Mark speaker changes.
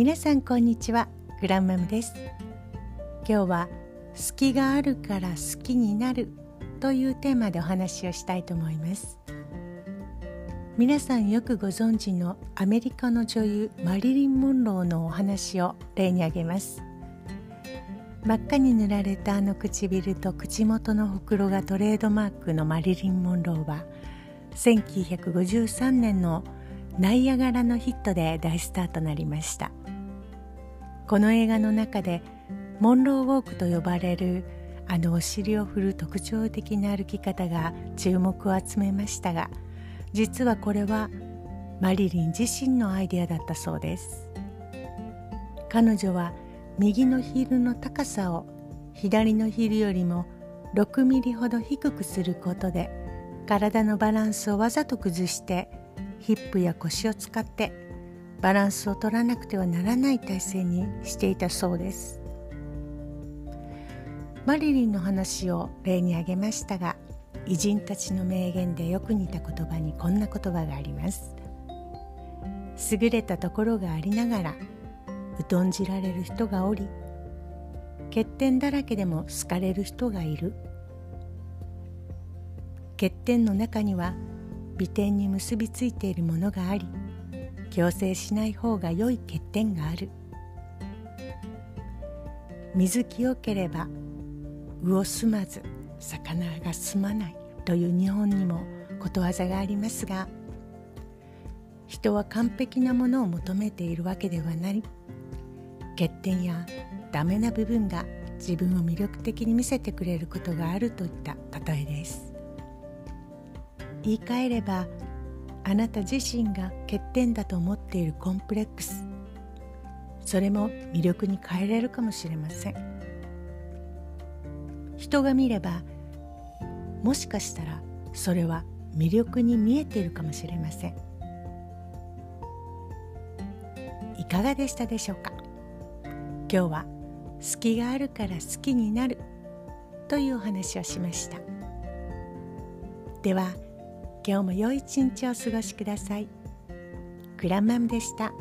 Speaker 1: 皆さんこんにちは。グランマムです。今日は好きがあるから好きになる。というテーマでお話をしたいと思います。皆さんよくご存知のアメリカの女優マリリン・モンローのお話を例に挙げます。真っ赤に塗られたあの唇と口元のほくろがトレードマークのマリリン・モンローは1953年のナイアガラのヒットで大スターとなりました。この映画の中でモンローウォークと呼ばれるあのお尻を振る特徴的な歩き方が注目を集めましたが実はこれはマリリン自身のアイデアだったそうです。彼女は右のヒールの高さを左のヒールよりも6ミリほど低くすることで体のバランスをわざと崩してヒップや腰を使ってバランスを取らなくてはならない体勢にしていたそうです。マリリンの話を例に挙げましたが偉人たちの名言でよく似た言葉にこんな言葉があります。優れたところがありながら疎んじられる人がおり欠点だらけでも好かれる人がいる。欠点の中には美点に結びついているものがあり強制しない方が良い欠点がある。水清ければ魚すまず魚がすまないという日本にもことわざがありますが人は完璧なものを求めているわけではない。欠点やダメな部分が自分を魅力的に見せてくれることがあるといった例えです。言い換えればあなた自身が欠点だと思っているコンプレックス。それも魅力に変えれるかもしれません。人が見ればもしかしたらそれは魅力に見えているかもしれません。いかがでしたでしょうか？今日は好きがあるから好きになるというお話をしました。では今日も良い一日をお過ごしください。グランマムでした。